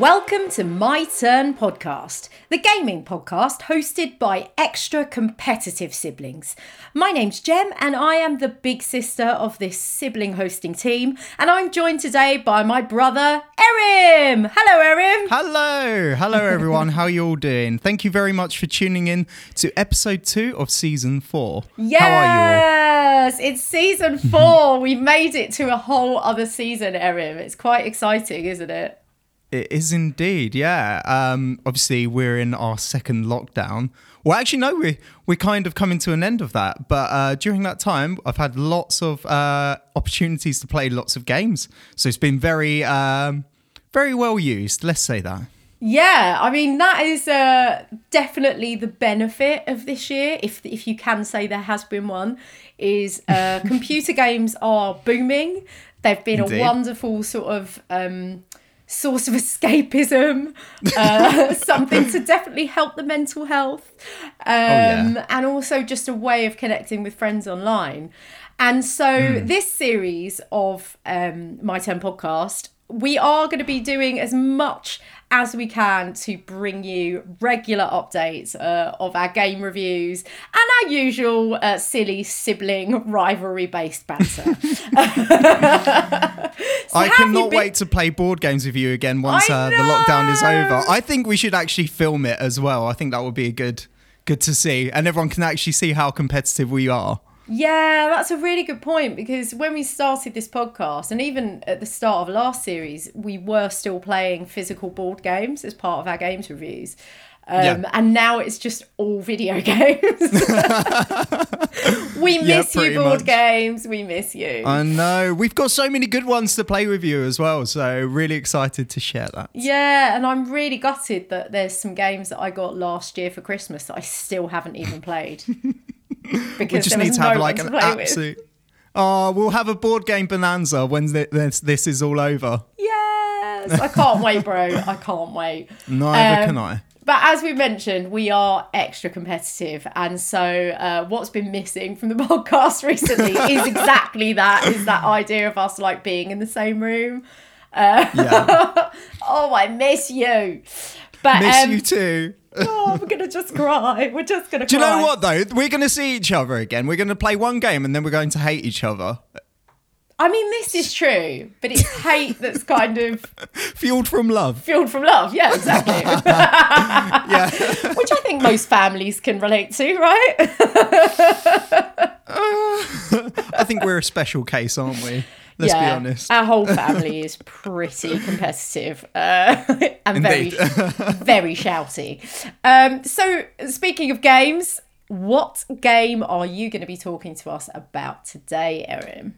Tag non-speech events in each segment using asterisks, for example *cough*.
Welcome to My Turn Podcast, the gaming podcast hosted by extra competitive siblings. My name's Jem, and I am the big sister of this sibling hosting team, and I'm joined today by my brother, Erim. Hello, Erim. Hello, hello everyone. How are you all doing? Thank you very much for tuning in to episode two of season four. Yes, How are you all? it's season *laughs* four. We've made it to a whole other season, Erim. It's quite exciting, isn't it? It is indeed, yeah. Um, obviously, we're in our second lockdown. Well, actually, no, we we're kind of coming to an end of that. But uh, during that time, I've had lots of uh, opportunities to play lots of games. So it's been very, um, very well used. Let's say that. Yeah, I mean that is uh, definitely the benefit of this year, if if you can say there has been one, is uh, *laughs* computer games are booming. They've been Indeed. a wonderful sort of um, source of escapism, uh, *laughs* something to definitely help the mental health, um, yeah. and also just a way of connecting with friends online. And so, this series of um, My Turn podcast, we are going to be doing as much as we can to bring you regular updates uh, of our game reviews and our usual uh, silly sibling rivalry based banter. *laughs* So I cannot been- wait to play board games with you again once uh, the lockdown is over. I think we should actually film it as well. I think that would be a good good to see, and everyone can actually see how competitive we are. Yeah, that's a really good point because when we started this podcast, and even at the start of last series, we were still playing physical board games as part of our games reviews. Um, Yeah. And now it's just all video *laughs* games. we *laughs* Yeah, miss you, board much. games. We miss you. I know we've got so many good ones to play with you as well. So really excited to share that. yeah, and I'm really gutted that there's some games that I got last year for Christmas that I still haven't even played. *laughs* *laughs* because We just need to have no like an with. absolute. Oh, we'll have a board game bonanza when this this is all over. Yes, I *laughs* can't wait, bro. I can't wait. Neither Um, can I. But as we mentioned, we are extra competitive, and so uh, what's been missing from the *laughs* podcast recently is exactly that: is that idea of us like being in the same room. Yeah, Oh, I miss you. But miss um, you too. Oh, we're gonna just cry. We're just gonna. Do you know what though? We're going to see each other again. We're going to play one game and then we're going to hate each other. I mean, this is true, but it's hate that's kind of *laughs* Fueled from love. fueled from love. Yeah, exactly. *laughs* Yeah. *laughs* Which I think most families can relate to, right? I think we're a special case, aren't we? Let's be honest. Our whole family is pretty *laughs* competitive uh, *laughs* and Indeed. very, *laughs* very shouty. Um, so, speaking of games, what game are you going to be talking to us about today, Erin?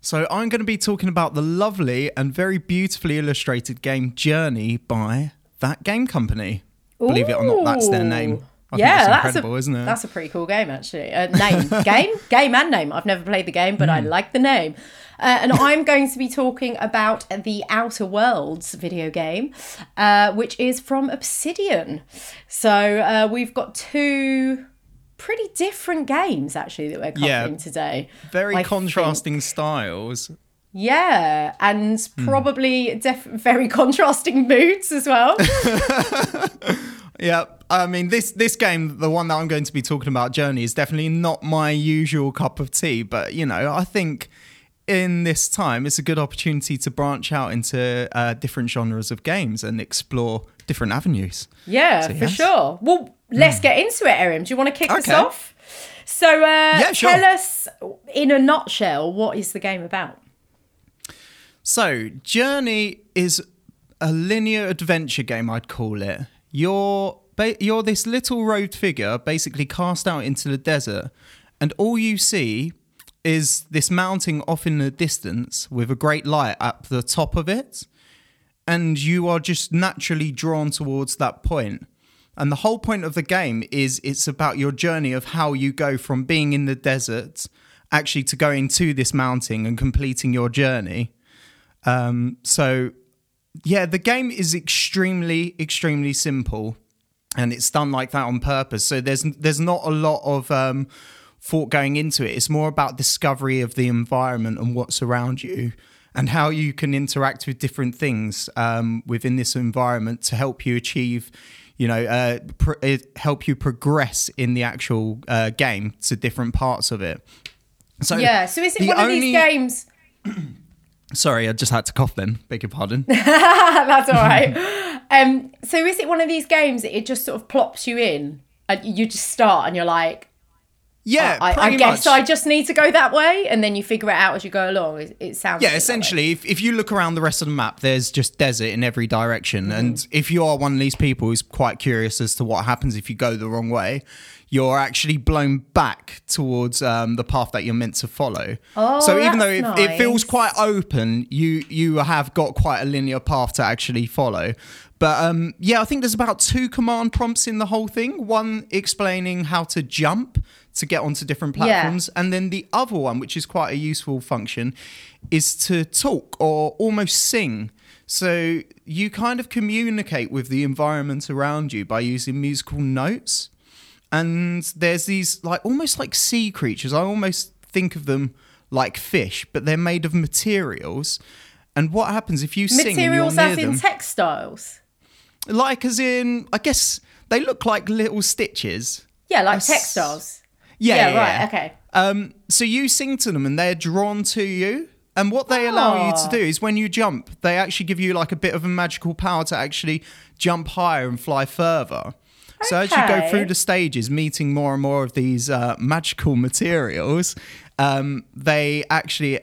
So I'm going to be talking about the lovely and very beautifully illustrated game Journey by thatgamecompany. Believe it or not, that's their name. I yeah, think that's that's a, isn't it? That's a pretty cool game, actually. Uh, name, game, game, and name. I've never played the game, but I Hmm. like the name. Uh, and I'm going to be talking about the Outer Worlds video game, uh, which is from Obsidian. So uh, we've got two pretty different games actually that we're covering Yeah. today. Very I contrasting styles. Yeah, and Hmm. probably def- very *laughs* contrasting moods as well. *laughs* Yeah, I mean this this game, the one that I'm going to be talking about, Journey, is definitely not my usual cup of tea. But you know, I think in this time, it's a good opportunity to branch out into uh, different genres of games and explore different avenues. Yeah, So, for yes. Hmm. sure. Well, let's get into it, Erin. Do you want to kick us Okay. off? So, uh, Yeah, sure. tell us in a nutshell what is the game about? So, Journey is a linear adventure game, I'd call it. You're ba- you're this little robed figure, basically cast out into the desert, and all you see is this mountain off in the distance with a great light at the top of it, and you are just naturally drawn towards that point. And the whole point of the game is it's about your journey of how you go from being in the desert actually to going to this mountain and completing your journey. Um, so, yeah, the game is extremely, extremely simple, and it's done like that on purpose. So there's there's not a lot of um, thought going into it. It's more about discovery of the environment and what's around you, and how you can interact with different things um, within this environment to help you achieve you know uh, it help you progress in the actual uh, game to different parts of it so Yeah. So is it one of these games? *clears throat* sorry i just had to cough then beg your pardon *laughs* That's all right. um, so is it one of these games that it just sort of plops you in? And you just start and you're like, yeah I, I guess much. I just need to go that way, and then you figure it out as you go along. It, it sounds Yeah, a bit that way. essentially, if, if you look around the rest of the map, there's just desert in every direction. Mm-hmm. And if you are one of these people who's quite curious as to what happens if you go the wrong way, you're actually blown back towards um, the path that you're meant to follow. Oh, so even though it, that's it feels quite open, you you have got quite a linear path to actually follow. But um, yeah, I think there's about two command prompts in the whole thing. One explaining how to jump to get onto different Yeah. platforms, and then the other one, which is quite a useful function, is to talk or almost sing. So you kind of communicate with the environment around you by using musical notes. And there's these like almost like sea creatures. I almost think of them like fish, but they're made of materials. And what happens if you sing and you're Materials as in them? textiles. like as in, I guess they look like little stitches. Yeah, like s- textiles. Yeah, Yeah, yeah, right, yeah. okay. Um, so you sing to them and they're drawn to you. And what they allow you to Ah. do is when you jump, they actually give you like a bit of a magical power to actually jump higher and fly further. So as you go through the stages, meeting more and more of these uh, magical materials, um, they actually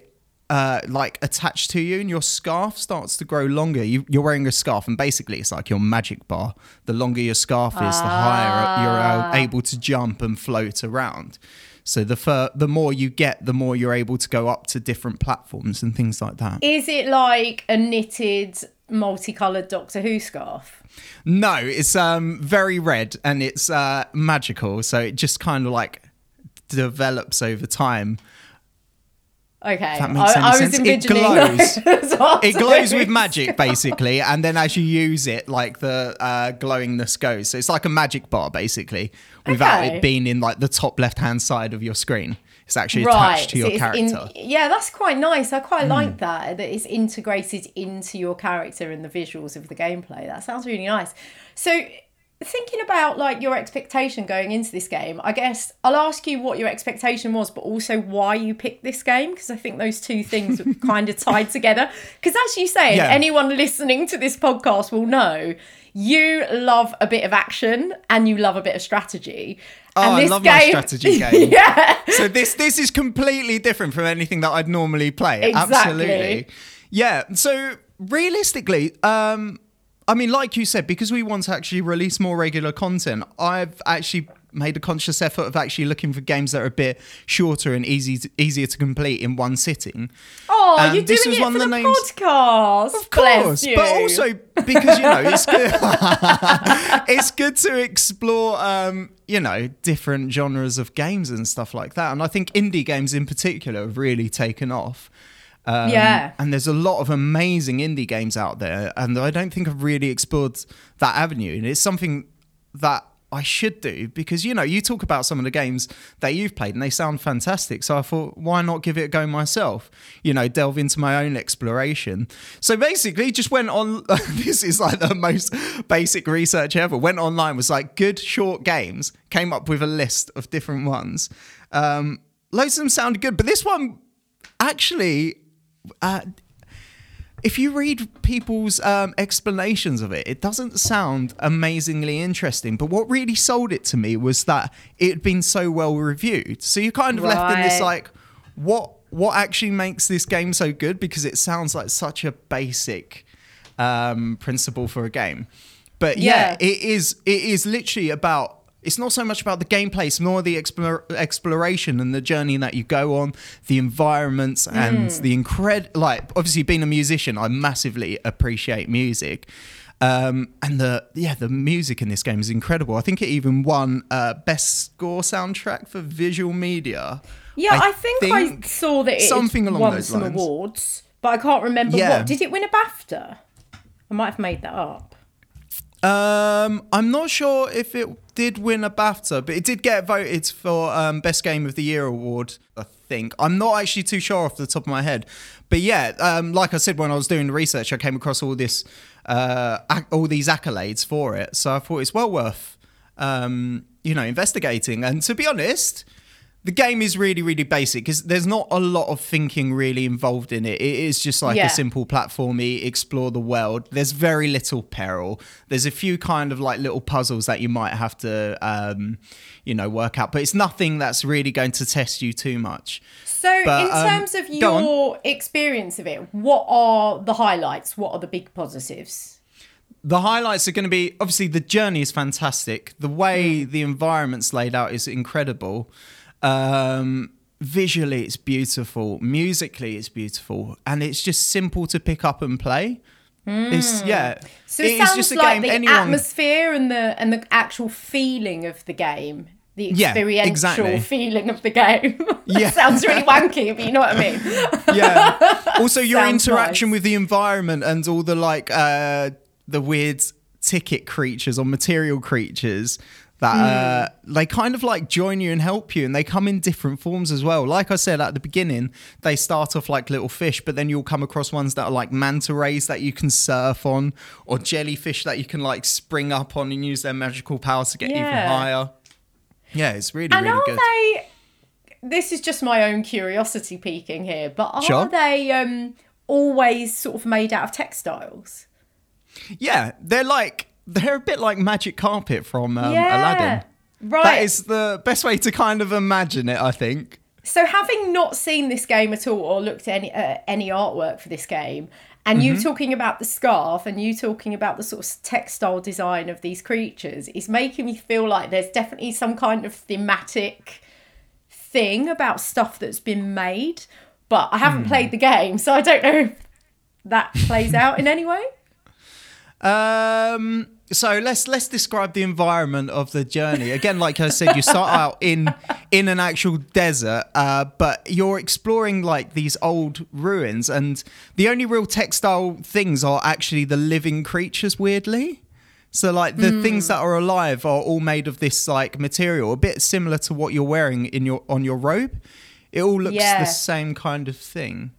uh, like attached to you, and your scarf starts to grow longer. You, you're wearing a scarf, and basically it's like your magic bar. The longer your scarf is, the higher you're uh, able to jump and float around. So the fur- the more you get, the more you're able to go up to different platforms and things like that. Is it like a knitted, multicolored Doctor Who scarf? No, it's um very red and it's uh magical, so it just kind of like develops over time. Okay, that makes I, I was sense. It envisioning glows. *laughs* Doctor It glows with magic basically, and then as you use it, like the uh, glowingness goes. So it's like a magic bar basically, without Okay. it being in like the top left hand side of your screen. It's actually attached to so your it's character. In, yeah, that's quite nice. I Hmm. quite like that. That it's integrated into your character and the visuals of the gameplay. That sounds really nice. So, thinking about like your expectation going into this game, I guess I'll ask you what your expectation was, but also why you picked this game because I think those two things are *laughs* kind of tied together. Because as you say, Yeah. anyone listening to this podcast will know. You love a bit of action and you love a bit of strategy. Oh, and I love my strategy *laughs* game. yeah. so this this is completely different from anything that I'd normally play. Exactly. Absolutely. Yeah. So realistically, um, I mean, like you said, because we want to actually release more regular content, I've actually made a conscious effort of actually looking for games that are a bit shorter and easy to, easier to complete in one sitting. Oh, And you're this doing was it one for of the, the names- podcast. Of course, but also because you know it's good. *laughs* it's good to explore, um, you know, different genres of games and stuff like that. And I think indie games in particular have really taken off. Um, Yeah. and there's a lot of amazing indie games out there, and I don't think I've really explored that avenue. And it's something that I should do because you know you talk about some of the games that you've played and they sound fantastic. So I thought, why not give it a go myself? You know, delve into my own exploration. So basically, just went on. *laughs* this is like the most basic research ever. Went online, was like good short games. Came up with a list of different ones. Um, loads of them sounded good, but this one actually. Uh, if you read people's um, explanations of it, it doesn't sound amazingly interesting. But what really sold it to me was that it had been so well reviewed. So you're kind of left in this like, what what actually makes this game so good? Because it sounds like such a basic um, principle for a game. But yeah, Yeah. it is. It is literally about. It's not so much about the gameplay; it's more the explore, exploration and the journey that you go on, the environments and Mm. the incredible. Like, obviously, being a musician, I massively appreciate music, um, and the yeah, the music in this game is incredible. I think it even won uh, best score soundtrack for visual media. yeah, I, think, I saw that it something along won those some lines. awards, but I can't remember Yeah. what. Did it win a BAFTA? I might have made that up. Um, I'm not sure if it did win a BAFTA, but it did get voted for um, Best Game of the Year award. I think. I'm not actually too sure off the top of my head, but yeah, um, like I said when I was doing the research, I came across all this, uh, all these accolades for it. So I thought it's well worth, um, you know, investigating. And to be honest, the game is really really basic because there's not a lot of thinking really involved in it. It is just like Yeah. a simple platformy explore the world. There's very little peril. There's a few kind of like little puzzles that you might have to um you know work out but it's nothing that's really going to test you too much. So, But, in um, terms of your experience of it, what are the highlights? What are the big positives? the highlights are going to be obviously the journey is fantastic. The way the environment's laid out is incredible um visually it's beautiful musically it's beautiful and it's just simple to pick up and play it's yeah So it sounds like the anyone atmosphere and the and the actual feeling of the game, the Yeah, experiential exactly. feeling of the game. *laughs* Yeah. sounds really wanky, but you know what I mean. *laughs* yeah. Also, *laughs* your Sounds interaction nice. with the environment and all the like uh the weird ticket creatures or material creatures that uh they kind of like join you and help you and they come in different forms as well like i said at the beginning they start off like little fish but then you'll come across ones that are like manta rays that you can surf on or jellyfish that you can like spring up on and use their magical power to get even higher yeah it's really And really are good they? This is just my own curiosity peeking here, but are Sure. they um always sort of made out of textiles? yeah they're like they're a bit like magic carpet from um, yeah, aladdin right. That is the best way to kind of imagine it, I think. So, having not seen this game at all or looked at any uh, any artwork for this game, and you talking about the scarf and you talking about the sort of textile design of these creatures is making me feel like there's definitely some kind of thematic thing about stuff that's been made. But I haven't played the game, so I don't know if that plays out in any way. *laughs* Um, so let's let's describe the environment of the journey. Again, like I said, you start out in in an actual desert, uh, but you're exploring like these old ruins, and the only real textile things are actually the living creatures. Weirdly. So like the things that are alive are all made of this like material, a bit similar to what you're wearing in your on your robe. It all looks Yeah. the same kind of thing.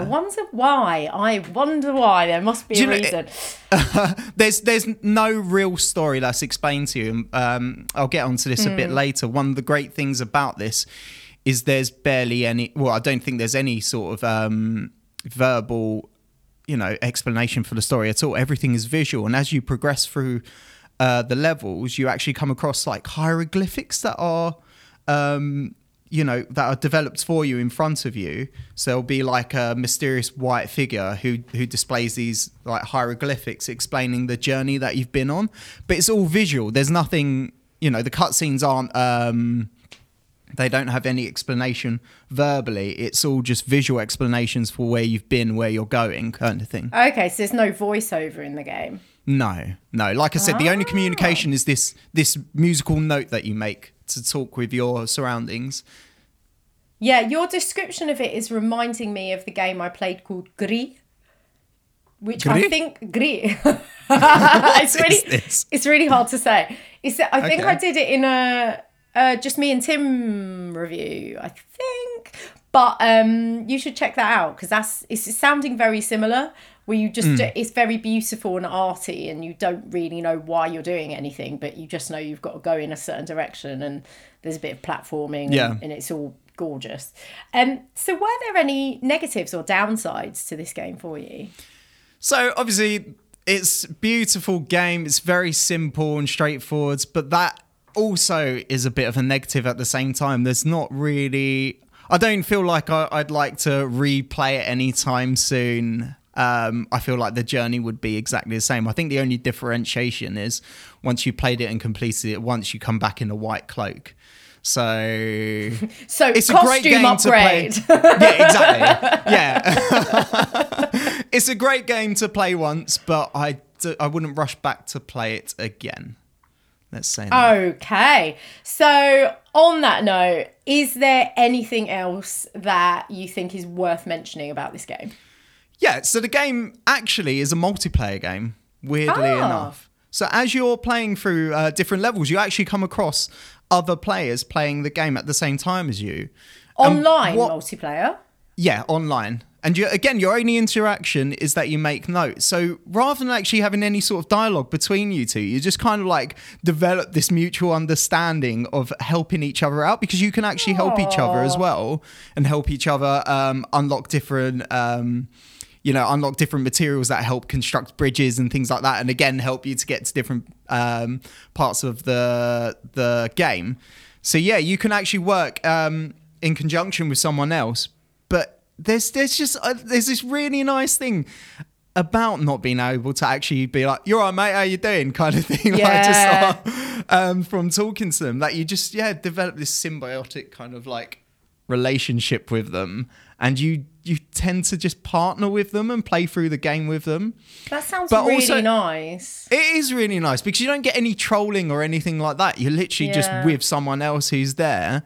I wonder why. I wonder why. There must be a you know- reason. *laughs* there's there's no real story that's explained to you. Um, I'll get onto this a bit later. One of the great things about this is there's barely any. Well, I don't think there's any sort of um, verbal, you know, explanation for the story at all. Everything is visual, and as you progress through uh, the levels, you actually come across like hieroglyphics that are. Um, you know that are developed for you in front of you. So there'll be like a mysterious white figure who who displays these like hieroglyphics explaining the journey that you've been on. But it's all visual. There's nothing you know the cutscenes aren't um they don't have any explanation verbally. It's all just visual explanations for where you've been where you're going kind of thing. Okay, so there's no voiceover in the game. no no. Like i said the only communication is this this musical note that you make to talk with your surroundings Yeah, your description of it is reminding me of the game I played called Gris, which I think Gris. *laughs* it's really it's really hard to say. It's I think Okay. I did it in a uh, just me and Tim review, I think. But um, you should check that out because that's it's sounding very similar. Where you just Hmm. it's very beautiful and arty, and you don't really know why you're doing anything, but you just know you've got to go in a certain direction, and there's a bit of platforming, and- Yeah. and, it's all gorgeous. Um, so were there any negatives or downsides to this game for you? So obviously, it's beautiful game. It's very simple and straightforward, but that also is a bit of a negative at the same time. There's not really. I don't feel like I'd like to replay it anytime soon. Um, I feel like the journey would be exactly the same. I think the only differentiation is once you played it and completed it once, you come back in a white cloak. So *laughs* So it's a great game upgrade. to play. Yeah, exactly. *laughs* Yeah, *laughs* it's a great game to play once, but I I wouldn't rush back to play it again. Let's say that. Okay. So, on that note, is there anything else that you think is worth mentioning about this game? Yeah, so the game actually is a multiplayer game. Weirdly Ah. enough, so as you're playing through uh, different levels, you actually come across other players playing the game at the same time as you. Online what- multiplayer. Yeah, online. And you, again, your only interaction is that you make notes. So rather than actually having any sort of dialogue between you two, you just kind of like develop this mutual understanding of helping each other out because you can actually help each other as well and help each other um, unlock different. Um, you know, unlock different materials that help construct bridges and things like that, and again help you to get to different um, parts of the the game. So yeah, you can actually work um, in conjunction with someone else, but there's there's just uh, there's this really nice thing about not being able to actually be like, "You're right, mate. How you doing?" *laughs* kind of thing. Yeah. Like just uh, um, from talking to them, that you just yeah develop this symbiotic kind of like relationship with them, and you you tend to just partner with them and play through the game with them. That sounds But really also- nice. It is really nice because you don't get any trolling or anything like that. You're literally Yeah. just with someone else who's there,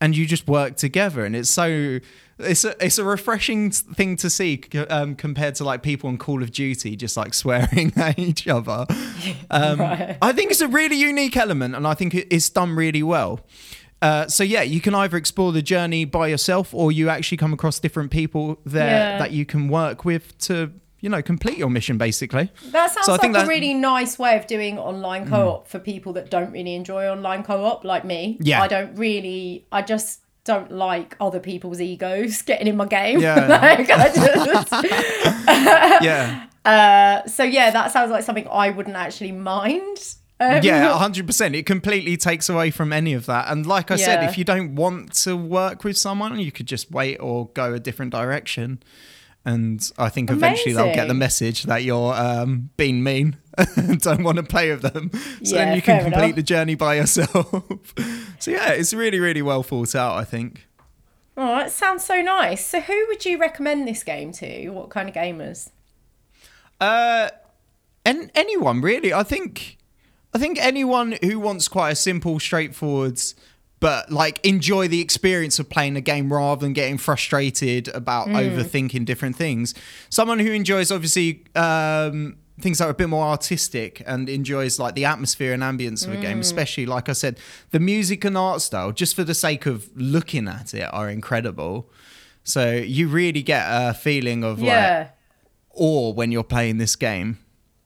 and you just work together, and it's so. It's a it's a refreshing thing to see um, compared to like people on Call of Duty just like *laughs* swearing at each other. *laughs* Um, Right. I think it's a really unique element, and I think it's done really well. Uh, so yeah, you can either explore the journey by yourself, or you actually come across different people there Yeah. that you can work with to you know complete your mission basically. That sounds So like a Mm. really nice way of doing online co-op for people that don't really enjoy online co-op, like me. Yeah. I don't really. I just don't like other people's egos *laughs* getting in my game. Yeah. *laughs* like, just, *laughs* Yeah. uh, so yeah, that sounds like something I wouldn't actually mind. Um, Yeah, *laughs* hundred percent. It completely takes away from any of that. And like I said, if you don't want to work with someone, you could just wait or go a different direction. And I think eventually they'll get the message that you're um, being mean and *laughs* don't want to play with them. So Yeah, then you can complete enough. the journey by yourself. *laughs* so yeah, it's really, really well thought out. I think. Oh, that sounds so nice. So, who would you recommend this game to? What kind of gamers? Uh, and anyone really. I think, I think anyone who wants quite a simple, straightforward, but like enjoy the experience of playing a game rather than getting frustrated about overthinking different things. Someone who enjoys obviously um, things that are a bit more artistic and enjoys like the atmosphere and ambience of a game, especially like I said, the music and art style, just for the sake of looking at it, are incredible. So you really get a feeling of like Yeah. awe when you're playing this game.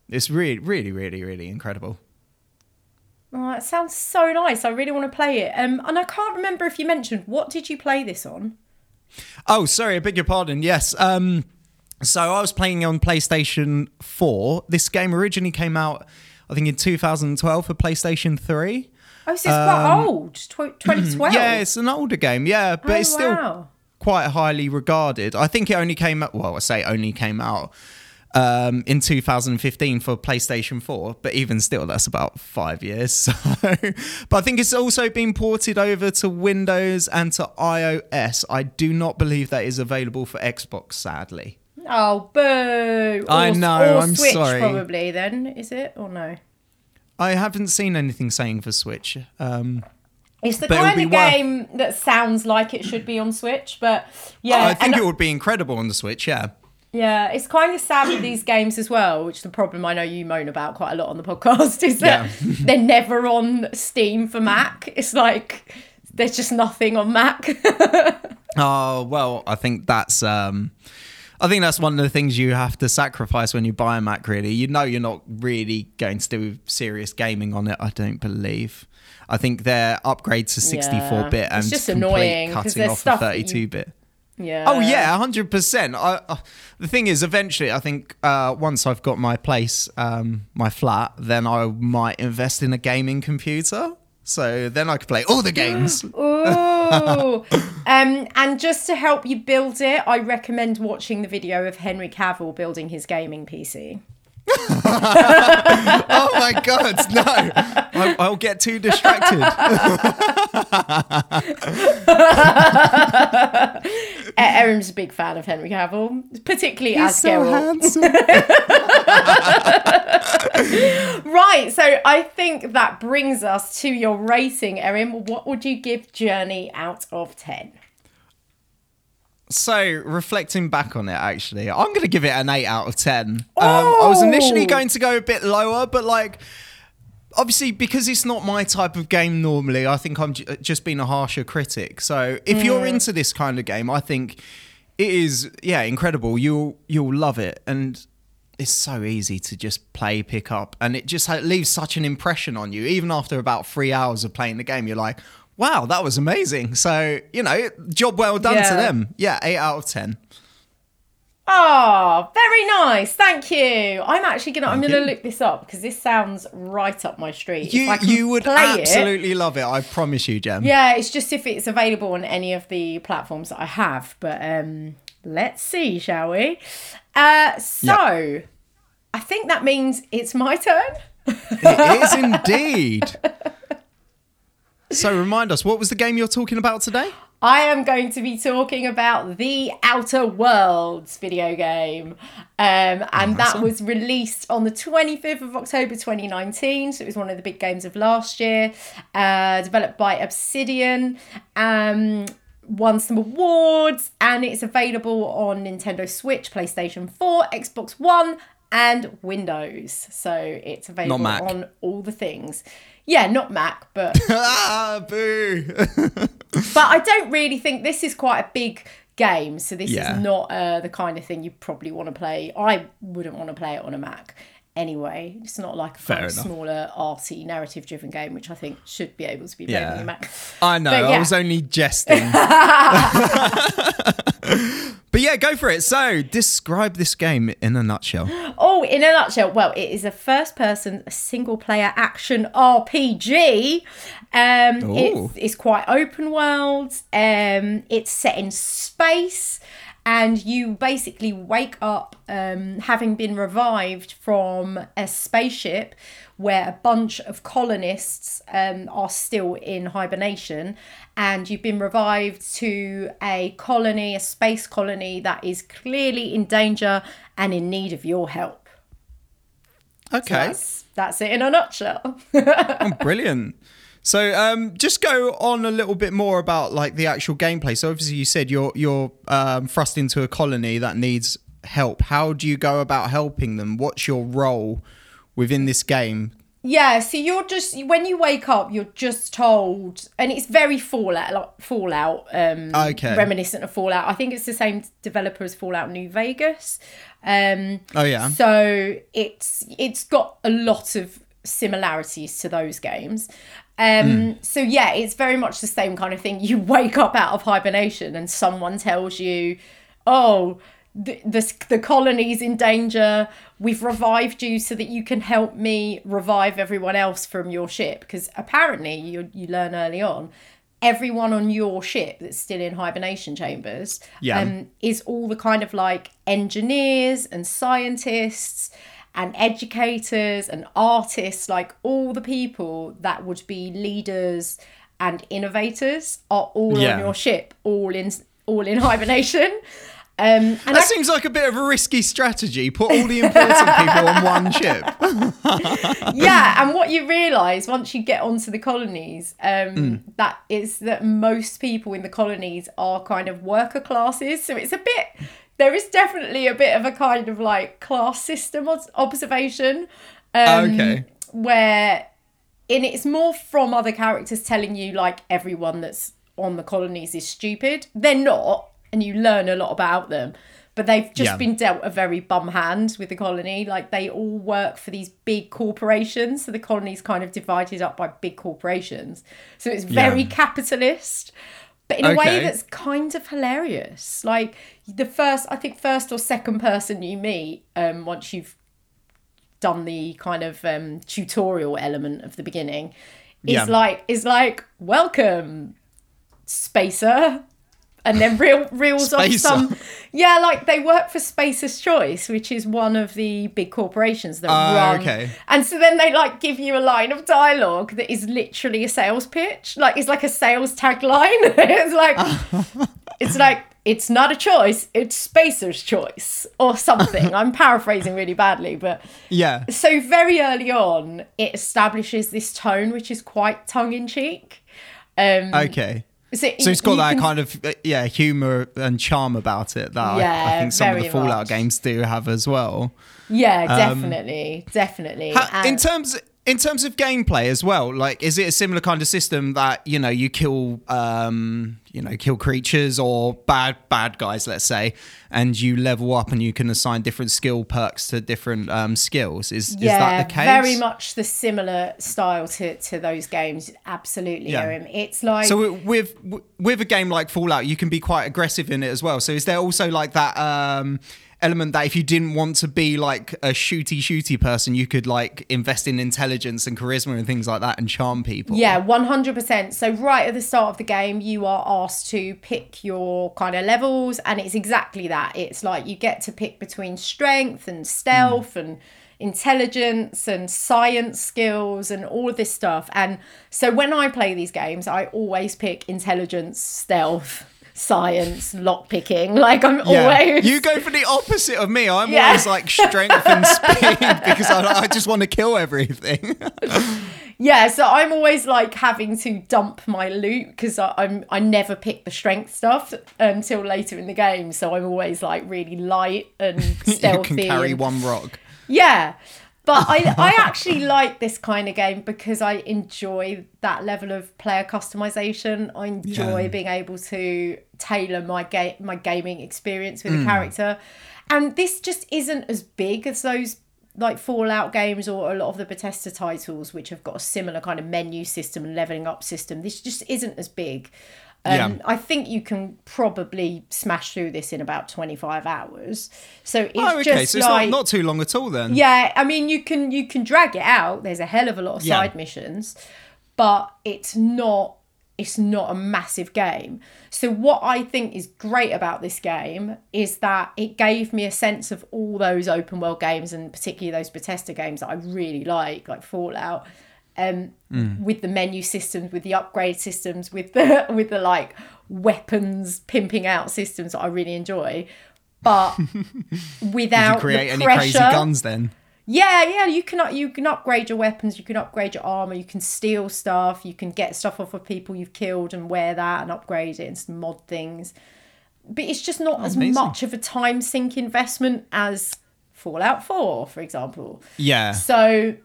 It's really, really, really, really incredible. Oh, that sounds so nice. I really want to play it. Um, and I can't remember if you mentioned what did you play this on? Oh, sorry, I beg your pardon. Yes. Um, so I was playing on PlayStation 4. This game originally came out, I think, in 2012 for PlayStation 3. Oh, so it's quite old. Tw- 2012. Um, *clears throat* Yeah, it's an older game, yeah, but Oh, it's still wow. quite highly regarded. I think it only came out, well, I say only came out um, in 2015 for PlayStation 4, but even still, that's about five years. *laughs* So, but I think it's also been ported over to Windows and to iOS. I do not believe that is available for Xbox, sadly. Oh, boo. I know, Or I'm Switch, sorry. probably, then, is it? Or no? I haven't seen anything saying for Switch. Um, It's the But kind of game that sounds like it should be on Switch, but yeah, I think and- it would be incredible on the Switch, yeah. Yeah, it's kind of sad with these games as well. Which the problem I know you moan about quite a lot on the podcast *laughs* is that Yeah. *laughs* they're never on Steam for Mac. It's like there's just nothing on Mac. *laughs* Oh well, I think that's um, I think that's one of the things you have to sacrifice when you buy a Mac. Really, you know, you're not really going to do serious gaming on it. I don't believe. I think their upgrade to 64 bit and It's just annoying cutting there's off stuff of 32 bit. Yeah. Oh yeah, hundred percent. I, I the thing is, eventually, I think uh, once I've got my place, um, my flat, then I might invest in a gaming computer. So then I could play all the games. *gasps* Ooh. um, and just to help you build it, I recommend watching the video of Henry Cavill building his gaming PC. *laughs* oh my god, no! I, I'll get too distracted. *laughs* Erin's a big fan of Henry Cavill, particularly as Geralt. handsome. *laughs* Right, so I think that brings us to your rating, Erin. What would you give Journey out of 10? So, reflecting back on it, actually, I'm going to give it an 8 out of 10. Um, I was initially Oh. going to go a bit lower, but like, obviously because it's not my type of game normally i think i'm j- just being a harsher critic. So if you're into this kind of game i think it is yeah incredible. You'll you'll love it. And it's so easy to just play pick up. And it just ha- leaves such an impression on you. Even after about three hours of playing the game you're like wow that was amazing so you know job well done to them yeah 8 out of 10 Oh, very nice. Thank you. I'm actually gonna I'm gonna you. look this up because this sounds right up my street. You you would play it- absolutely love it i promise you jem Yeah, it's just if it's available on any of the platforms that I have. But um let's see, shall we? Uh so I think that means it's my turn. It is indeed. *laughs* So remind us, what was the game you're talking about today? I am going to be talking about the Outer Worlds video game. Um, and that was released on the 25th of October 2019. So it was one of the big games of last year, uh, developed by Obsidian. Um, won some awards and it's available on Nintendo Switch, PlayStation 4, Xbox One, and Windows. So it's available on all the things. Yeah, not Mac, but *laughs* ah, boo. *laughs* but I don't really think this is quite a big game, so this Yeah. is not uh, the kind of thing you probably want to play. I wouldn't want to play it on a Mac anyway. It's not like a kind of smaller, arty, narrative-driven game, which I think should be able to be played on Yeah. your Mac. I know, But I was only jesting. *laughs* but yeah, go for it. So, describe this game in a nutshell. *gasps* Oh, in a nutshell, well, it is a first-person, single-player action RPG. Um, it's, it's quite open world. Um, it's set in space, and you basically wake up um, having been revived from a spaceship where a bunch of colonists um, are still in hibernation, and you've been revived to a colony, a space colony that is clearly in danger and in need of your help. Okay, That's, that's it in a nutshell. *laughs* brilliant. So, um, just go on a little bit more about like the actual gameplay. So, obviously, you said you're you're um, thrust into a colony that needs help. How do you go about helping them? What's your role within this game? Yeah, so you're just when you wake up, you're just told, and it's very Fallout, like Fallout, um, Okay. reminiscent of Fallout. I think it's the same developer as Fallout New Vegas. Um, Oh yeah, so it's it's got a lot of similarities to those games. Um, So yeah, it's very much the same kind of thing. *laughs* You wake up out of hibernation and someone tells you, "Oh, the the, the colony's in danger. We've revived you so that you can help me revive everyone else from your ship." Because apparently, you you learn early on. Everyone on your ship that's still in hibernation chambers Yeah. um, is all the kind of like engineers and scientists and educators and artists, like all the people that would be leaders and innovators are all Yeah. on your ship, all in all in *laughs* hibernation. Um, and that I, seems like a bit of a risky strategy. Put all the important people on one ship. *laughs* yeah, and what you realise once you get onto the colonies, um, Hmm. that is that most people in the colonies are kind of worker classes. So it's a bit, there is definitely a bit of a kind of like class system observation. Um, Okay. Where, and it's more from other characters telling you like everyone that's on the colonies is stupid. They're not, and you learn a lot about them. But they've just Yeah. been dealt a very bum hand with the colony. Like they all work for these big corporations. So the colony's kind of divided up by big corporations. So it's very Yeah. capitalist, but in a way that's kind of hilarious. Like the first, I think, first or second person you meet, um, once you've done the kind of um, tutorial element of the beginning, is Yeah. like is like welcome, spacer. And then reel, reels off some, yeah, like they work for Spacer's Choice, which is one of the big corporations that Ah, run. okay. And so then they like give you a line of dialogue that is literally a sales pitch, like it's like a sales tagline. *laughs* it's like, *laughs* it's like it's not a choice, it's Spacer's choice or something. I'm paraphrasing really badly, but Yeah. so very early on, it establishes this tone which is quite tongue in cheek. Um, Okay. So, So it's got that can- kind of uh, yeah humor and charm about it that I, I think some of the Fallout much. games do have as well. yeah, definitely, definitely. Ha- in terms in terms of gameplay as well, like is it a similar kind of system that you know you kill, um, you know, kill creatures or bad bad guys, let's say, and you level up and you can assign different skill perks to different um, skills? Is yeah, is that the case? very much the similar style to to those games. Absolutely, Yeah. It's like So with with a game like Fallout, you can be quite aggressive in it as well. So is there also like that um, element that if you didn't want to be like a shooty shooty person, you could like invest in intelligence and charisma and things like that and charm people? Yeah, 100%. So, right at the start of the game, you are asked to pick your kind of levels, and it's exactly that. It's like you get to pick between strength and stealth and intelligence and science skills and all of this stuff. And so, when I play these games, I always pick intelligence, stealth. Science, lock picking. *laughs* Like I'm Yeah. always. You go for the opposite of me. I'm Yeah. always like strength and speed *laughs* because I, I just want to kill everything. *laughs* Yeah, so I'm always like having to dump my loot because I'm I never pick the strength stuff until later in the game. So I'm always like really light and you stealthy. can carry and- one rock. Yeah, but I *laughs* I actually like this kind of game because I enjoy that level of player customization. I enjoy Yeah. being able to tailor my game my gaming experience with a Mm. character, and this just isn't as big as those like Fallout games or a lot of the Bethesda titles, which have got a similar kind of menu system and leveling up system. This just isn't as big. Um, Yeah. I think you can probably smash through this in about 25 hours. So it's Oh, okay. just So it's like not, not too long at all then. yeah, I mean you can you can drag it out. There's a hell of a lot of Yeah. side missions, but it's not it's not a massive game. So what I think is great about this game is that it gave me a sense of all those open world games and particularly those Bethesda games that I really like, like Fallout. Um, with the menu systems, with the upgrade systems, with the *laughs* with the like weapons pimping out systems that I really enjoy, but without *laughs* Did you create any pressure, crazy guns then? yeah, yeah, you can you can upgrade your weapons, you can upgrade your armor, you can steal stuff, you can get stuff off of people you've killed and wear that and upgrade it and some mod things. But it's just not as amazing. much of a time sink investment as Fallout 4, for example. Yeah. So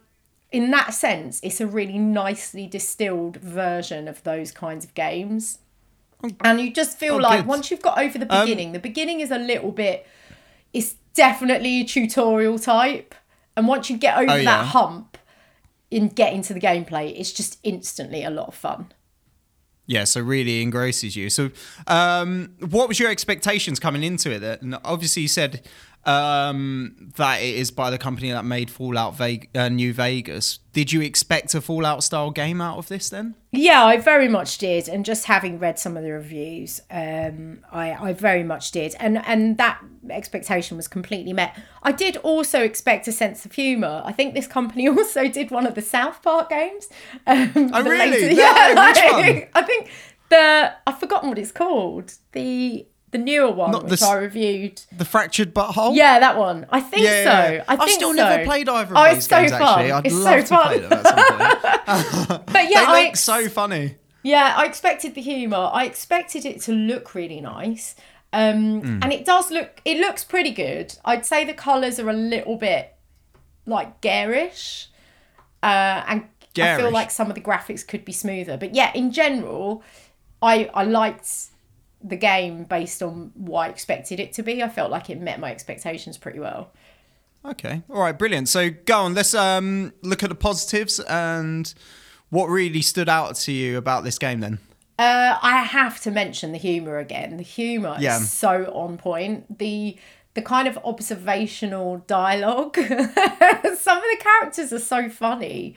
in that sense, it's a really nicely distilled version of those kinds of games. And you just feel Oh, like good. once you've got over the Um, beginning, the beginning is a little bit it's definitely a tutorial type. And once you get over Oh, that yeah. hump in get into the gameplay, it's just instantly a lot of fun. Yeah, so really engrosses you. So, um, what was your expectations coming into it? Then obviously you said um, that it is by the company that made Fallout Veg- uh, New Vegas. Did you expect a Fallout style game out of this then? Yeah, I very much did, and just having read some of the reviews, um, I, I very much did, and and that expectation was completely met. I did also expect a sense of humour. I think this company *laughs* also did one of the South Park games. Um, Oh, really? *laughs* yeah, No, which like? I think the I've forgotten what it's called. The the newer one, Not the which s- I reviewed. The Fractured But Whole. Yeah, that one. I think Yeah, so. yeah, yeah. I think I've still so. never played either of oh, so games. fun. Actually, I'd it's love so to fun. play them at some point. *laughs* *laughs* But yeah, they look ex- so funny. Yeah, I expected the humour. I expected it to look really nice. Um, Hmm. And it does look, it looks pretty good. I'd say the colours are a little bit like garish. Uh, and I feel like some of the graphics could be smoother. But yeah, in general, I, I liked the game based on what I expected it to be. I felt like it met my expectations pretty well. Okay. All right. Brilliant. So go on. Let's um, look at the positives and what really stood out to you about this game then. Uh, I have to mention the humor again. The humor Yeah. is so on point. The the kind of observational dialogue. *laughs* Some of the characters are so funny,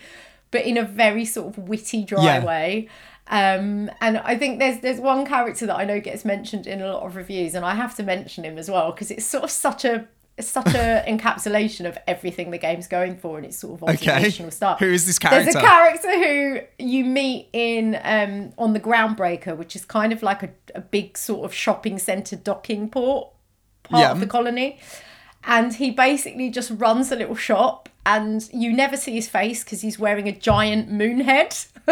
but in a very sort of witty, dry Yeah. way. Um, and I think there's there's one character that I know gets mentioned in a lot of reviews, and I have to mention him as well because it's sort of such a such a *laughs* encapsulation of everything the game's going for, and it's sort of Okay. observational stuff. Who is this character? There's a character? character who you meet in um, on the Groundbreaker, which is kind of like a, a big sort of shopping centre docking port part Yeah. of the colony. And he basically just runs a little shop, and you never see his face because he's wearing a giant moon head, *laughs*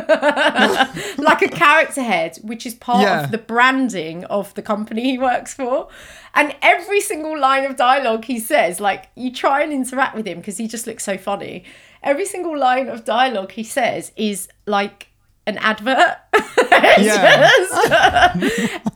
like a character head, which is part Yeah. of the branding of the company he works for. And every single line of dialogue he says, like you try and interact with him because he just looks so funny. every single line of dialogue he says is like an advert. *laughs* Yeah. *laughs*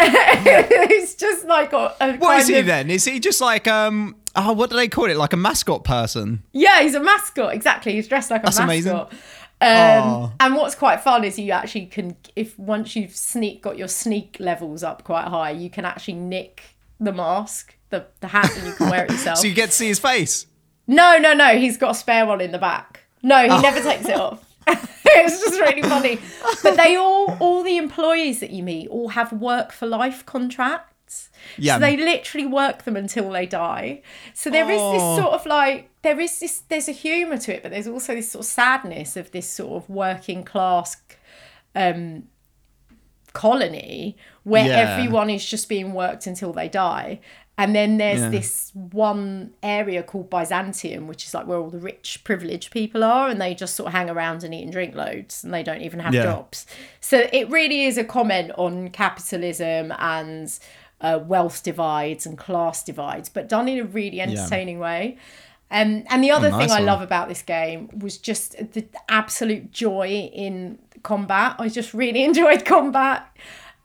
it's just like a, a What is he of- then? Is he just like um? Oh, what do they call it? Like a mascot person? Yeah, he's a mascot. Exactly, he's dressed like a That's amazing. mascot. Um, Oh. And what's quite fun is you actually can, if once you've sneak got your sneak levels up quite high, you can actually nick the mask, the the hat, and you can wear it *laughs* yourself. So you get to see his face. No, no, no. He's got a spare one in the back. No, he Oh. never takes it off. *laughs* it's just really funny. But they all, all the employees that you meet, all have work for life contracts. Yeah. So they literally work them until they die. So there is Oh. this sort of like there is this there's a humour to it, but there's also this sort of sadness of this sort of working class um colony where Yeah. everyone is just being worked until they die. And then there's Yeah. this one area called Byzantium, which is like where all the rich, privileged people are, and they just sort of hang around and eat and drink loads, and they don't even have Yeah. jobs. So it really is a comment on capitalism and uh, wealth divides and class divides, but done in a really entertaining way. Um, and the other Oh, nice thing I one. love about this game was just the absolute joy in combat. I just really *laughs* enjoyed combat.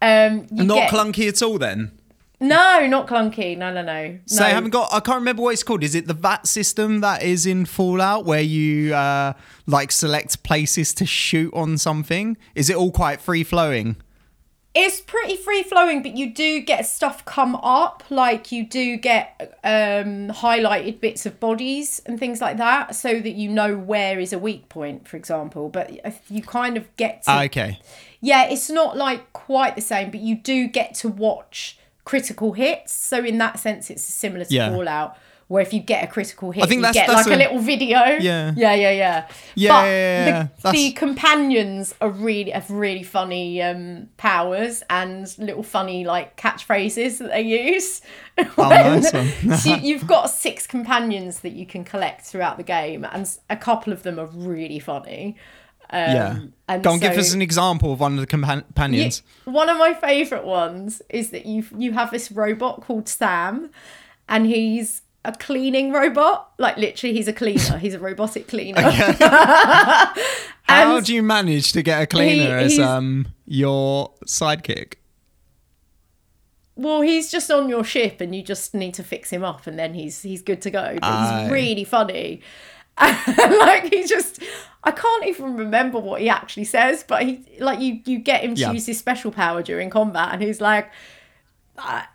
Um, you Not get- clunky at all. Then. No, not clunky. No, no, no. So no. I haven't got. I can't remember what it's called. Is it the VATS system that is in Fallout, where you uh, like select places to shoot on something? Is it all quite free flowing? It's pretty free flowing, but you do get stuff come up. Like you do get um, highlighted bits of bodies and things like that, so that you know where is a weak point, for example. But you kind of get to Ah, okay. yeah, it's not like quite the same, but you do get to watch critical hits. So in that sense, it's similar to Yeah. Fallout, where if you get a critical hit, I think you that's- get that's like a, a- little video. Yeah. yeah, yeah, yeah. Yeah, but yeah, yeah. The, the companions are really have really funny um, powers and little funny like catchphrases that they use. *laughs* Oh, nice one. so *laughs* you- you've got six companions that you can collect throughout the game, and a couple of them are really funny. Um, Yeah. and Go on, give us an example of one of the companions. Ye- one of my favorite ones is that you you have this robot called Sam, and he's a cleaning robot. Like literally, he's a cleaner. He's a robotic cleaner. *laughs* *laughs* How do you manage to get a cleaner as um your sidekick? Well, he's just on your ship, and you just need to fix him up, and then he's he's good to go. But he's really funny. *laughs* like he just, I can't even remember what he actually says, but he like you you get him to Yeah. use his special power during combat, and he's like, I,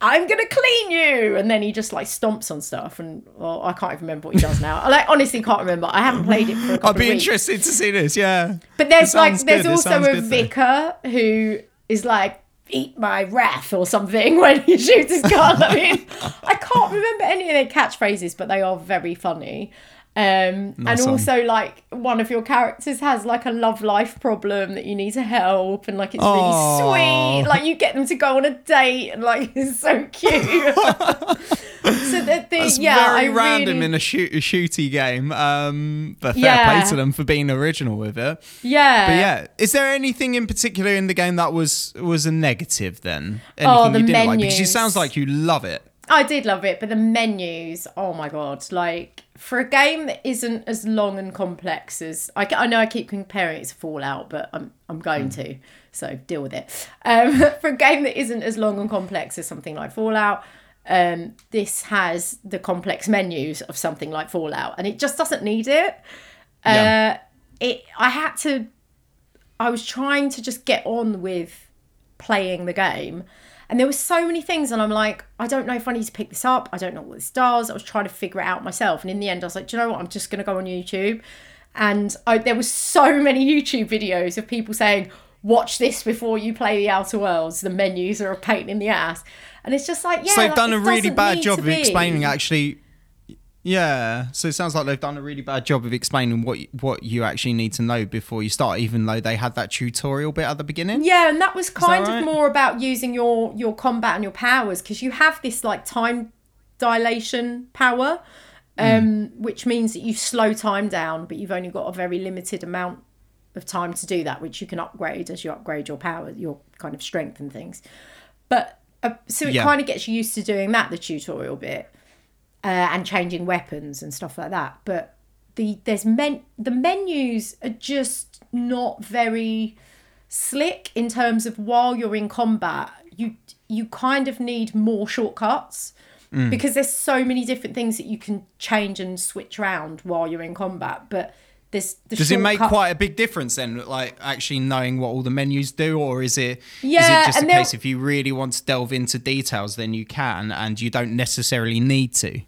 "I'm gonna clean you," and then he just like stomps on stuff, and well, I can't even remember what he does now. I *laughs* like honestly can't remember. I haven't played it for a I'd be interested to see this. Yeah. But there's like there's good, also a good, though. vicar who is like eat my wrath or something *laughs* when he shoots his gun. I mean, I can't remember any of their catchphrases, but they are very funny. Um, Nice and also like one of your characters has like a love life problem that you need to help and like it's Aw. really sweet like you get them to go on a date and like *laughs* it's so cute so the, the, yeah very I random really, in a shoot a shooty game. Um, but fair Yeah. play to them for being original with it. yeah But yeah, is there anything in particular in the game that was was a negative then? Anything Oh, the you didn't like? Because it sounds like you love it. I did love it, but the menus, oh my god! Like for a game that isn't as long and complex as I, I know I keep comparing it to Fallout, but I'm I'm going to, so deal with it. Um, *laughs* for a game that isn't as long and complex as something like Fallout, um, this has the complex menus of something like Fallout, and it just doesn't need it. Yeah. Uh, it I had to. I was trying to just get on with playing the game. And there were so many things, and I'm like, I don't know if I need to pick this up. I don't know what this does. I was trying to figure it out myself, and in the end, I was like, do you know what? I'm just going to go on YouTube. And I, there was so *laughs* many YouTube videos of people saying, watch this before you play the Outer Worlds. The menus are a pain in the ass, and it's just like, yeah, so they've like, done a really bad job of explaining actually. Yeah, so it sounds like they've done a really bad job of explaining what what you actually need to know before you start, even though they had that tutorial bit at the beginning. Yeah, and that was kind right? of more about using your your combat and your powers because you have this like time dilation power, um, which means that you slow time down, but you've only got a very limited amount of time to do that, which you can upgrade as you upgrade your power, your kind of strength and things. But uh, so it Yeah. kind of gets you used to doing that, the tutorial bit, uh, and changing weapons and stuff like that. But the there's men the menus are just not very slick in terms of while you're in combat you you kind of need more shortcuts Mm. because there's so many different things that you can change and switch around while you're in combat but this, the Does it make quite a big difference then, like actually knowing what all the menus do, or is it is Yeah, it just a case if you really want to delve into details, then you can, and you don't necessarily need to?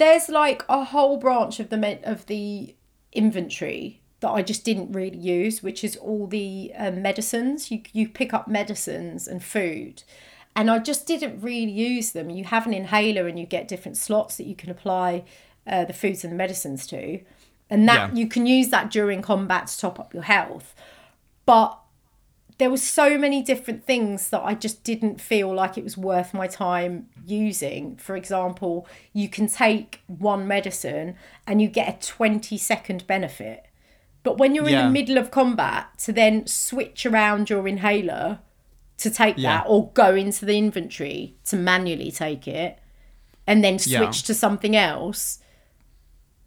There's like a whole branch of the of the inventory that I just didn't really use, which is all the um, medicines. You you pick up medicines and food, and I just didn't really use them. You have an inhaler, and you get different slots that you can apply uh, the foods and the medicines to, and that Yeah. you can use that during combat to top up your health. But there were so many different things that I just didn't feel like it was worth my time using. For example, you can take one medicine and you get a 20 second benefit. But when you're in the middle of combat, to then switch around your inhaler to take Yeah. that or go into the inventory to manually take it and then switch Yeah. to something else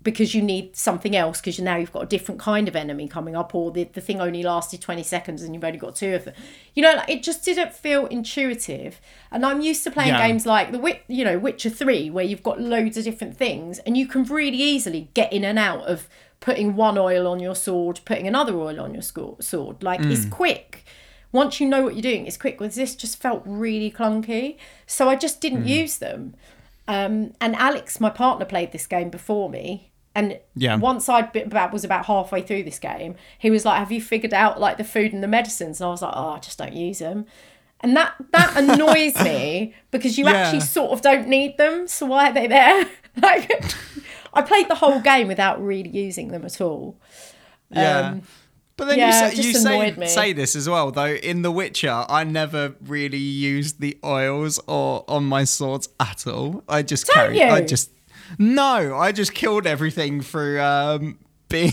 because you need something else because now you've got a different kind of enemy coming up or the, the thing only lasted 20 seconds and you've only got two of them. You know like, it just didn't feel intuitive. And i'm used to playing Yeah. games like the Wit- you know witcher 3 where you've got loads of different things and you can really easily get in and out of putting one oil on your sword putting another oil on your sword. Like it's quick. Once you know what you're doing it's quick. Whereas this just felt really clunky. So i just didn't use them. Um, and Alex, my partner, played this game before me. And Yeah. once I'd been about was about halfway through this game, he was like, "Have you figured out like the food and the medicines?" And I was like, "Oh, I just don't use them." And that that *laughs* annoys me because you Yeah. actually sort of don't need them. So why are they there? *laughs* like, I played the whole game without really using them at all. Yeah. Um, but then yeah, you say, you say, say this as well, though. In The Witcher, I never really used the oils or on my swords at all. I just Don't carried. I just no. I just killed everything through um, *laughs* being.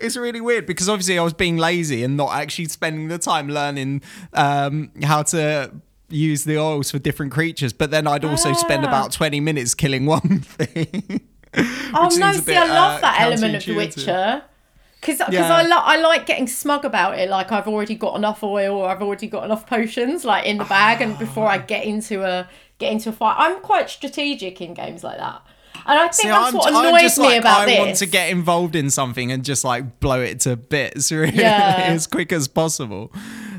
it's really weird because obviously I was being lazy and not actually spending the time learning um, how to use the oils for different creatures. But then I'd also spend Ah. about twenty minutes killing *laughs* one thing. Oh no! See, bit, I love uh, that element of The. Witcher. Because Yeah. I, lo- I like getting smug about it. Like I've already got enough oil, or I've already got enough potions, like in the bag, and before I get into a get into a fight, I'm quite strategic in games like that. And I think See, that's I'm, what I'm annoys just me like, about I this. want to get involved in something and just like blow it to bits *laughs* really Yeah. as quick as possible.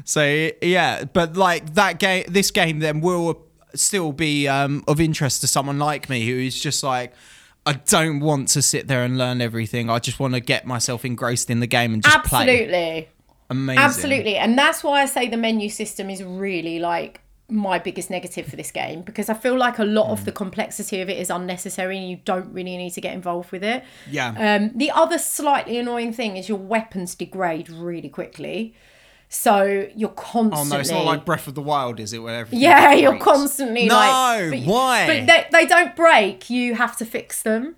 So yeah, but like that game, this game then will still be um, of interest to someone like me who is just like. I don't want to sit there and learn everything. I just want to get myself engrossed in the game and just play. Absolutely. Amazing. Absolutely. And that's why I say the menu system is really like my biggest negative for this game because I feel like a lot Mm. of the complexity of it is unnecessary and you don't really need to get involved with it. Yeah. Um, the other slightly annoying thing is your weapons degrade really quickly. So you're constantly. Oh no, it's not like Breath of the Wild, is it? Where everything Yeah, you're constantly No, like. why? But they, they don't break. You have to fix them.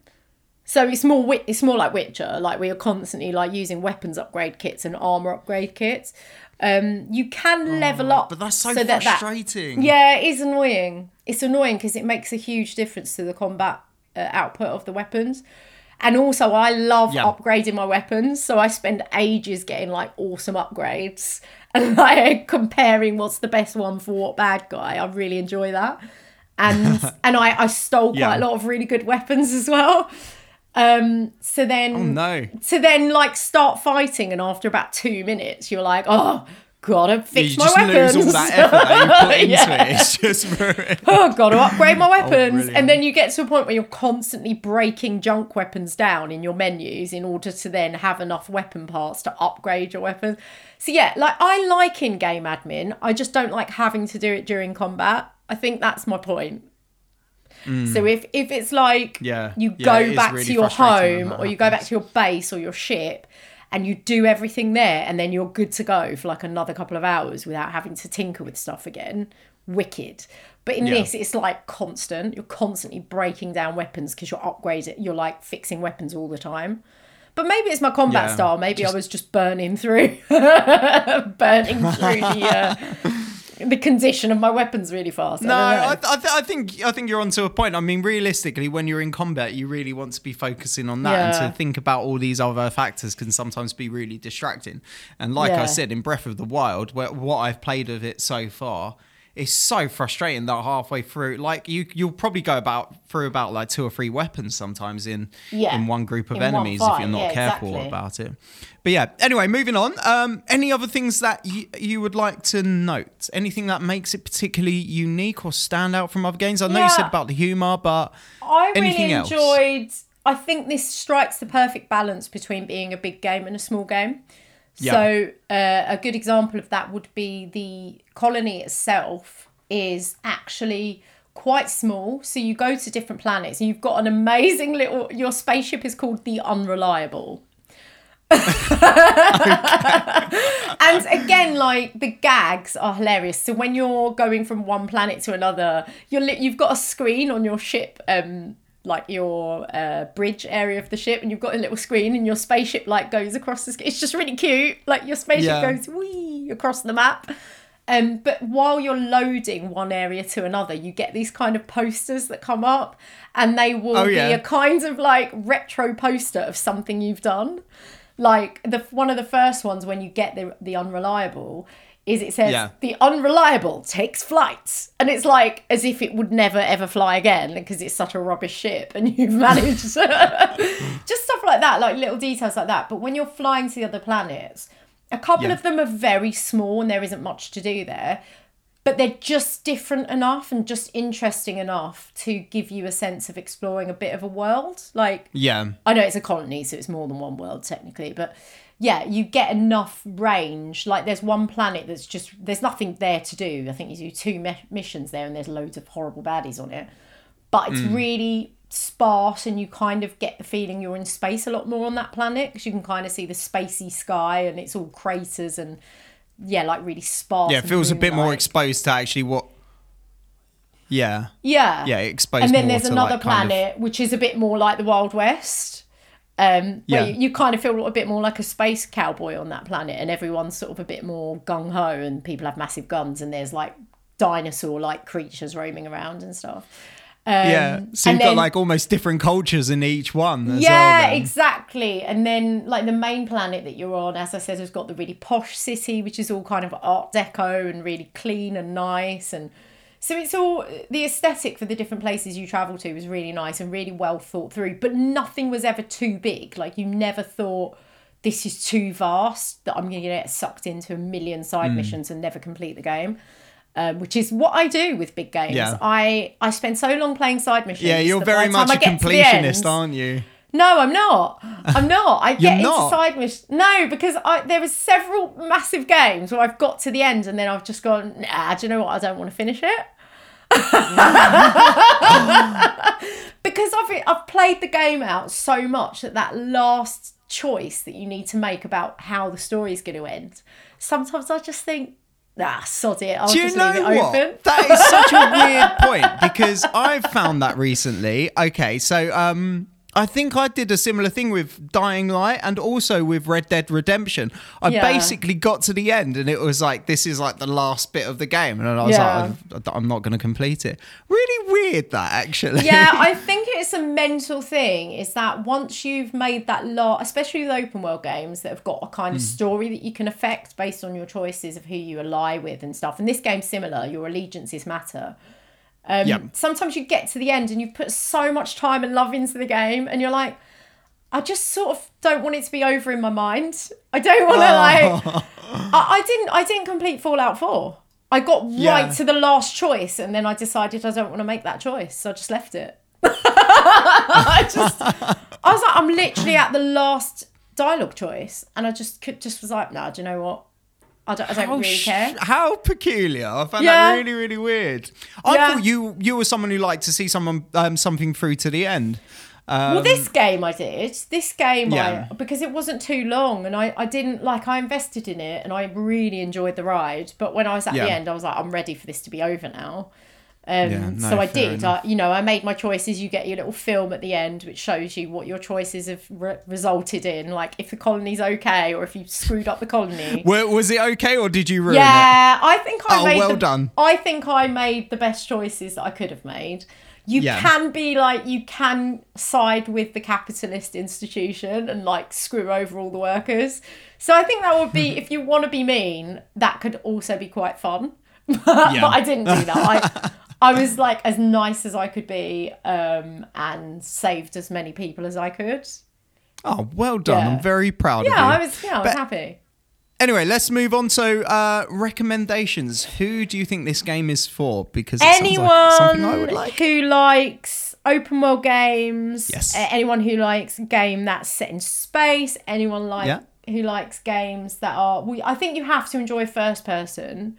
So it's more it's more like Witcher, like we are constantly like using weapons upgrade kits and armor upgrade kits. Um, you can level up, Oh, but that's so, that that- frustrating. yeah, it is annoying. It's annoying because it makes a huge difference to the combat uh, output of the weapons. And also, I love Yeah. upgrading my weapons, so I spend ages getting like awesome upgrades *laughs* and like comparing what's the best one for what bad guy. I really enjoy that, and *laughs* and I I stole quite Yeah. a lot of really good weapons as well. Um, so then Oh no. to then like start fighting, and after about two minutes, you're like, oh, gotta fix you my just weapons. lose all that effort that *laughs* you put into Yeah. it. It's just ruined. *laughs* oh, got to upgrade my weapons. Oh, and then you get to a point where you're constantly breaking junk weapons down in your menus in order to then have enough weapon parts to upgrade your weapons. So, yeah, like I like in game admin, I just don't like having to do it during combat. I think that's my point. So if if it's like Mm. Yeah. you go back really to your home or you go back to your base or your ship and you do everything there and then you're good to go for like another couple of hours without having to tinker with stuff again wicked but in Yeah. this it's like constant you're constantly breaking down weapons because you're upgrading you're like fixing weapons all the time but maybe it's my combat Yeah, style maybe i was just burning through *laughs* burning *laughs* through the uh, the condition of my weapons really fast. No, I, I, th- I think I think you're onto a point. I mean, realistically, when you're in combat, you really want to be focusing on that, Yeah. and to think about all these other factors can sometimes be really distracting. And like I said, in Breath of the Wild, where, what I've played of it so far. It's so frustrating that halfway through, like you, you'll probably go about through about like two or three weapons sometimes in Yeah. in one group of In enemies if you're not yeah, careful exactly. about it. But yeah, anyway, moving on. Um, any other things that you, you would like to note? Anything that makes it particularly unique or stand out from other games? I know you said about the humor, but I anything really else? enjoyed. I think this strikes the perfect balance between being a big game and a small game. Yeah. So uh, a good example of that would be the colony itself is actually quite small. So you go to different planets and you've got an amazing little. Your spaceship is called the Unreliable. *laughs* and again, like the gags are hilarious. So when you're going from one planet to another, you're li- you've got a screen on your ship, um, like your uh, bridge area of the ship, and you've got a little screen, and your spaceship like goes across the. sc- It's just really cute. Like your spaceship Yeah. goes wee across the map. Um, but while you're loading one area to another, you get these kind of posters that come up, and they will Oh, be a kind of like retro poster of something you've done. Like the one of the first ones when you get the the unreliable is it says Yeah. the unreliable takes flight, and it's like as if it would never ever fly again because it's such a rubbish ship, and *laughs* you've managed *laughs* just stuff like that, like little details like that. But when you're flying to the other planets, a couple Yeah. of them are very small and there isn't much to do there but they're just different enough and just interesting enough to give you a sense of exploring a bit of a world. Like, yeah, I know it's a colony, so it's more than one world technically, but yeah, you get enough range. Like, there's one planet that's just, there's nothing there to do. I think you do two me- missions there and there's loads of horrible baddies on it. But it's mm. really sparse and you kind of get the feeling you're in space a lot more on that planet because you can kind of see the spacey sky and it's all craters and yeah, like really sparse. yeah. It feels a bit more exposed to actually what. Yeah, Yeah. yeah, exposed. and then there's another like, kind of- planet which is a bit more like the Wild West. Um, Yeah. you, you kind of feel a bit more like a space cowboy on that planet, and everyone's sort of a bit more gung ho, and people have massive guns, and there's like dinosaur like creatures roaming around and stuff. Um, yeah, so and you've got like almost different cultures in each one. As yeah, well, exactly. And then like the main planet that you're on, as I said, has got the really posh city, which is all kind of Art Deco and really clean and nice. And so it's all the aesthetic for the different places you travel to was really nice and really well thought through. But nothing was ever too big. Like you never thought this is too vast that I'm going to get sucked into a million side Hmm. missions and never complete the game. Um, which is what I do with big games. Yeah. I I spend so long playing side missions. yeah, you're very much a completionist, aren't you? no, I'm not. I'm not. I *laughs* get into not? side missions. No, because I there was several massive games where I've got to the end and then I've just gone, nah, do you know what? I don't want to finish it. *laughs* because I've I've played the game out so much that that last choice that you need to make about how the story's going to end. Sometimes I just think, nah, sod it. I'll Do you just know leave it what? open. That is such a *laughs* weird point because I've found that recently. Okay, so um I think I did a similar thing with Dying Light and also with Red Dead Redemption. I Yeah. basically got to the end and it was like this is like the last bit of the game and I was Yeah. like I'm not going to complete it. Really weird that actually. yeah, *laughs* I think it's a mental thing. Is that once you've made that lot, especially with open world games that have got a kind of Hmm. story that you can affect based on your choices of who you ally with and stuff. And this game's similar. Your allegiances matter. Um. Sometimes you get to the end and you've put so much time and love into the game, and you're like, I just sort of don't want it to be over in my mind. I don't want to like. *laughs* I, I didn't. I didn't complete Fallout Four. I got Yeah. right to the last choice, and then I decided I don't want to make that choice, so I just left it. *laughs* I just, I was like, I'm literally at the last dialogue choice, and I just could just was like, no, do you know what? I don't, I don't really sh- care. how peculiar! I found Yeah. that really, really weird. I Yeah. thought you you were someone who liked to see someone um, something through to the end. well, this game I did. This game, Um, Yeah. I because it wasn't too long, and I I didn't like I invested in it, and I really enjoyed the ride. But when I was at Yeah. the end, I was like, I'm ready for this to be over now. Um, Yeah, no, so I did. I, you know, I made my choices. You get your little film at the end, which shows you what your choices have re- resulted in. Like if the colony's okay, or if you screwed up the colony. *laughs* Wa- Was it okay or did you ruin it? Yeah, I think I Oh, made. well the, done. I think I made the best choices that I could have made. You Yeah. can be like you can side with the capitalist institution and like screw over all the workers. So I think that would be *laughs* if you want to be mean, that could also be quite fun. *laughs* but I didn't do that. I I was like as nice as I could be, um, and saved as many people as I could. Oh, well done. Yeah. I'm very proud of you. Yeah, I was. Yeah, I was But- happy. Anyway, let's move on to uh, recommendations. Who do you think this game is for? Because anyone like something I would like. who likes open world games Yes. anyone who likes a game that's set in space anyone like Yeah. who likes games that are we i think you have to enjoy first person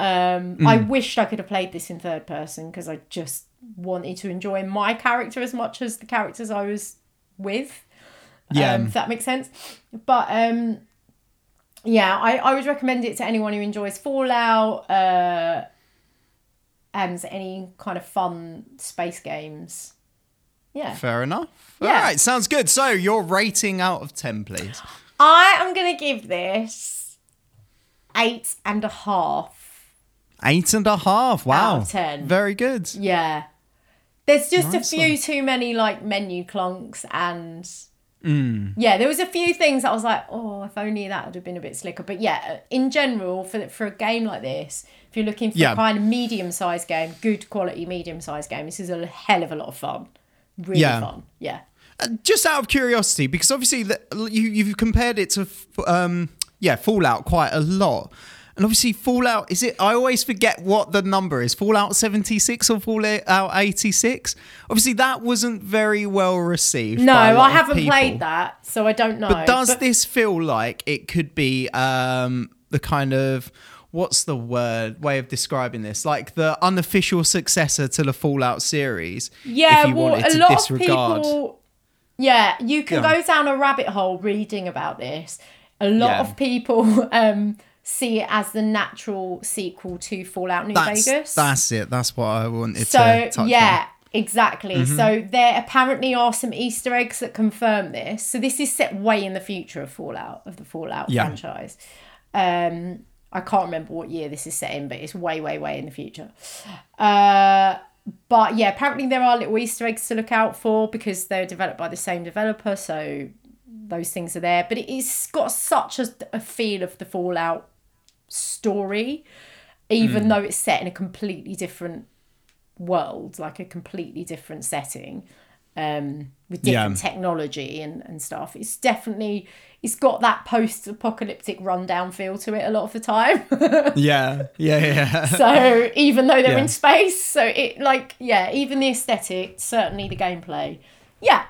um i Mm. wished i could have played this in third person because i just wanted to enjoy my character as much as the characters i was with Yeah. um, if that makes sense. But um, yeah, I, I would recommend it to anyone who enjoys Fallout uh, and any kind of fun space games. Yeah. Fair enough. Yeah. All right, sounds good. So, your rating out of 10, please. I am going to give this eight and a half. Eight and a half. Wow. of 10. Very good. Yeah. There's just Nice a few one. too many like menu clunks and Mm. yeah, there was a few things I was like, oh, if only that would have been a bit slicker. But yeah, in general, for for a game like this, if you're looking for Yeah. a kind of medium sized game, good quality medium sized game, this is a hell of a lot of fun. Really Yeah. fun. Yeah. Uh, just out of curiosity, because obviously the, you you've compared it to um yeah Fallout quite a lot, and obviously Fallout is it? I always forget what the number is. Fallout seventy six or Fallout eighty six. Obviously that wasn't very well received. No, by a lot I haven't played that, so I don't know. But does But- this feel like it could be um the kind of what's the word way of describing this like the unofficial successor to the fallout series Yeah, if you well, wanted a lot disregard of people. Yeah, you can Yeah. go down a rabbit hole reading about this. A lot Yeah. of people *laughs* um, see it as the natural sequel to Fallout New that's, Vegas. that's it that's what i wanted so to touch yeah, exactly. Mm-hmm. So there apparently are some Easter eggs that confirm this. So this is set way in the future of Fallout of the Fallout Yeah. franchise. Um, I can't remember what year this is set in, but it's way, way, way in the future. Uh, but yeah, apparently there are little Easter eggs to look out for because they're developed by the same developer, so those things are there. But it is got such a, a feel of the Fallout story, even Hmm. though it's set in a completely different world, like a completely different setting, um, with Yeah. different technology and, and stuff. It's definitely it's got that post apocalyptic rundown feel to it a lot of the time. *laughs* yeah yeah yeah so even though they're Yeah. in space, so it like yeah, even the aesthetic, certainly the gameplay. Yeah.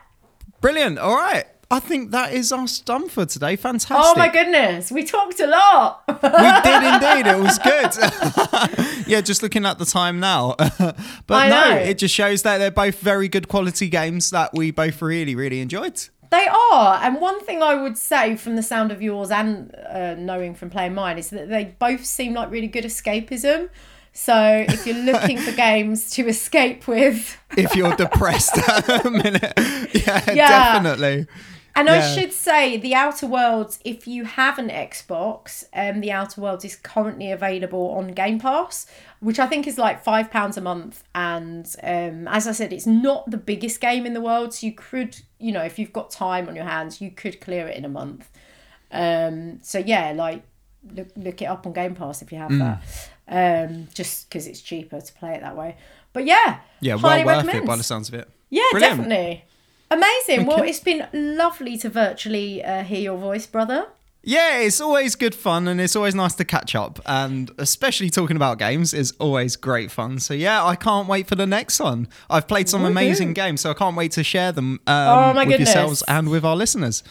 brilliant all right i think that is us done for today fantastic Oh my goodness, we talked a lot. we did *laughs* indeed it was good *laughs* yeah just looking at the time now *laughs* but I no know. it just shows that they're both very good quality games that we both really really enjoyed They are, and one thing I would say from the sound of yours and uh, knowing from playing mine is that they both seem like really good escapism. So if you're looking for games to escape with, if you're depressed at a minute. Yeah, Yeah. definitely. And I should say the Outer Worlds, if you have an Xbox, um, the Outer Worlds is currently available on Game Pass, which I think is like five pounds a month. And um, as I said, it's not the biggest game in the world, so you could, you know, if you've got time on your hands, you could clear it in a month. Um, so yeah, like look look it up on Game Pass if you have that. Um, just because it's cheaper to play it that way. But yeah, Yeah, well worth it by the sounds of it. Yeah, Brilliant. definitely. Amazing. Well, it's been lovely to virtually uh, hear your voice, brother. Yeah, it's always good fun and it's always nice to catch up. And especially talking about games is always great fun. So, yeah, I can't wait for the next one. I've played some amazing games, so I can't wait to share them um, Oh, my with goodness. yourselves and with our listeners.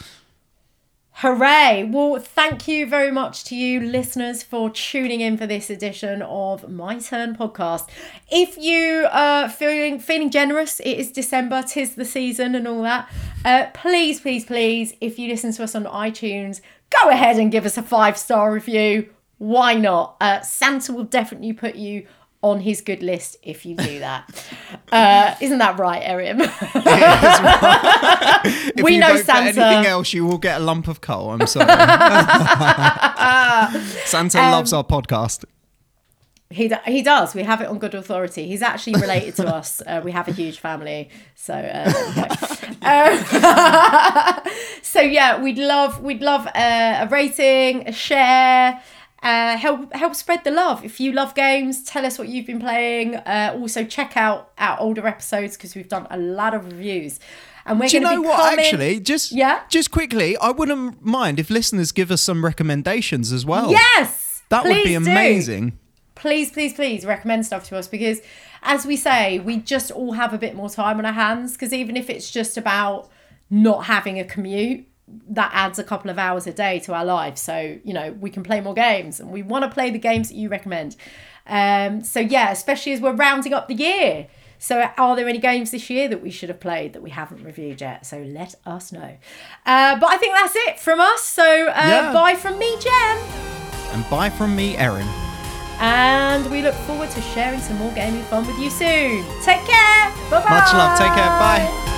Hooray! Well, thank you very much to you listeners for tuning in for this edition of My Turn podcast. If you are feeling feeling generous, it is December, tis the season and all that. Uh, please, please, please, if you listen to us on iTunes, go ahead and give us a five star review. Why not? Uh, Santa will definitely put you on his good list if you do that. *laughs* uh, isn't that right, Erin? *laughs* *laughs* If We know Santa. anything else, you will get a lump of coal. I'm sorry. Santa Um, loves our podcast. He, he does. We have it on good authority. He's actually related to us. Uh, we have a huge family, so uh. Um, so yeah, we'd love we'd love uh, a rating, a share. Uh, help help spread the love. If you love games, tell us what you've been playing. Uh, also, check out our older episodes because we've done a lot of reviews. And we're Do you know what? coming- Actually, just Yeah? just quickly, I wouldn't mind if listeners give us some recommendations as well. Yes, that would be please do. amazing. please, please, please recommend stuff to us because, as we say, we just all have a bit more time on our hands. Because even if it's just about not having a commute, that adds a couple of hours a day to our lives. So, you know, we can play more games and we want to play the games that you recommend. Um, so, yeah, especially as we're rounding up the year. So, are there any games this year that we should have played that we haven't reviewed yet? So, let us know. Uh, but I think that's it from us. So, uh, Yeah. bye from me, Jen. And bye from me, Erin. And we look forward to sharing some more gaming fun with you soon. Take care. Bye bye. Much love. Take care. Bye.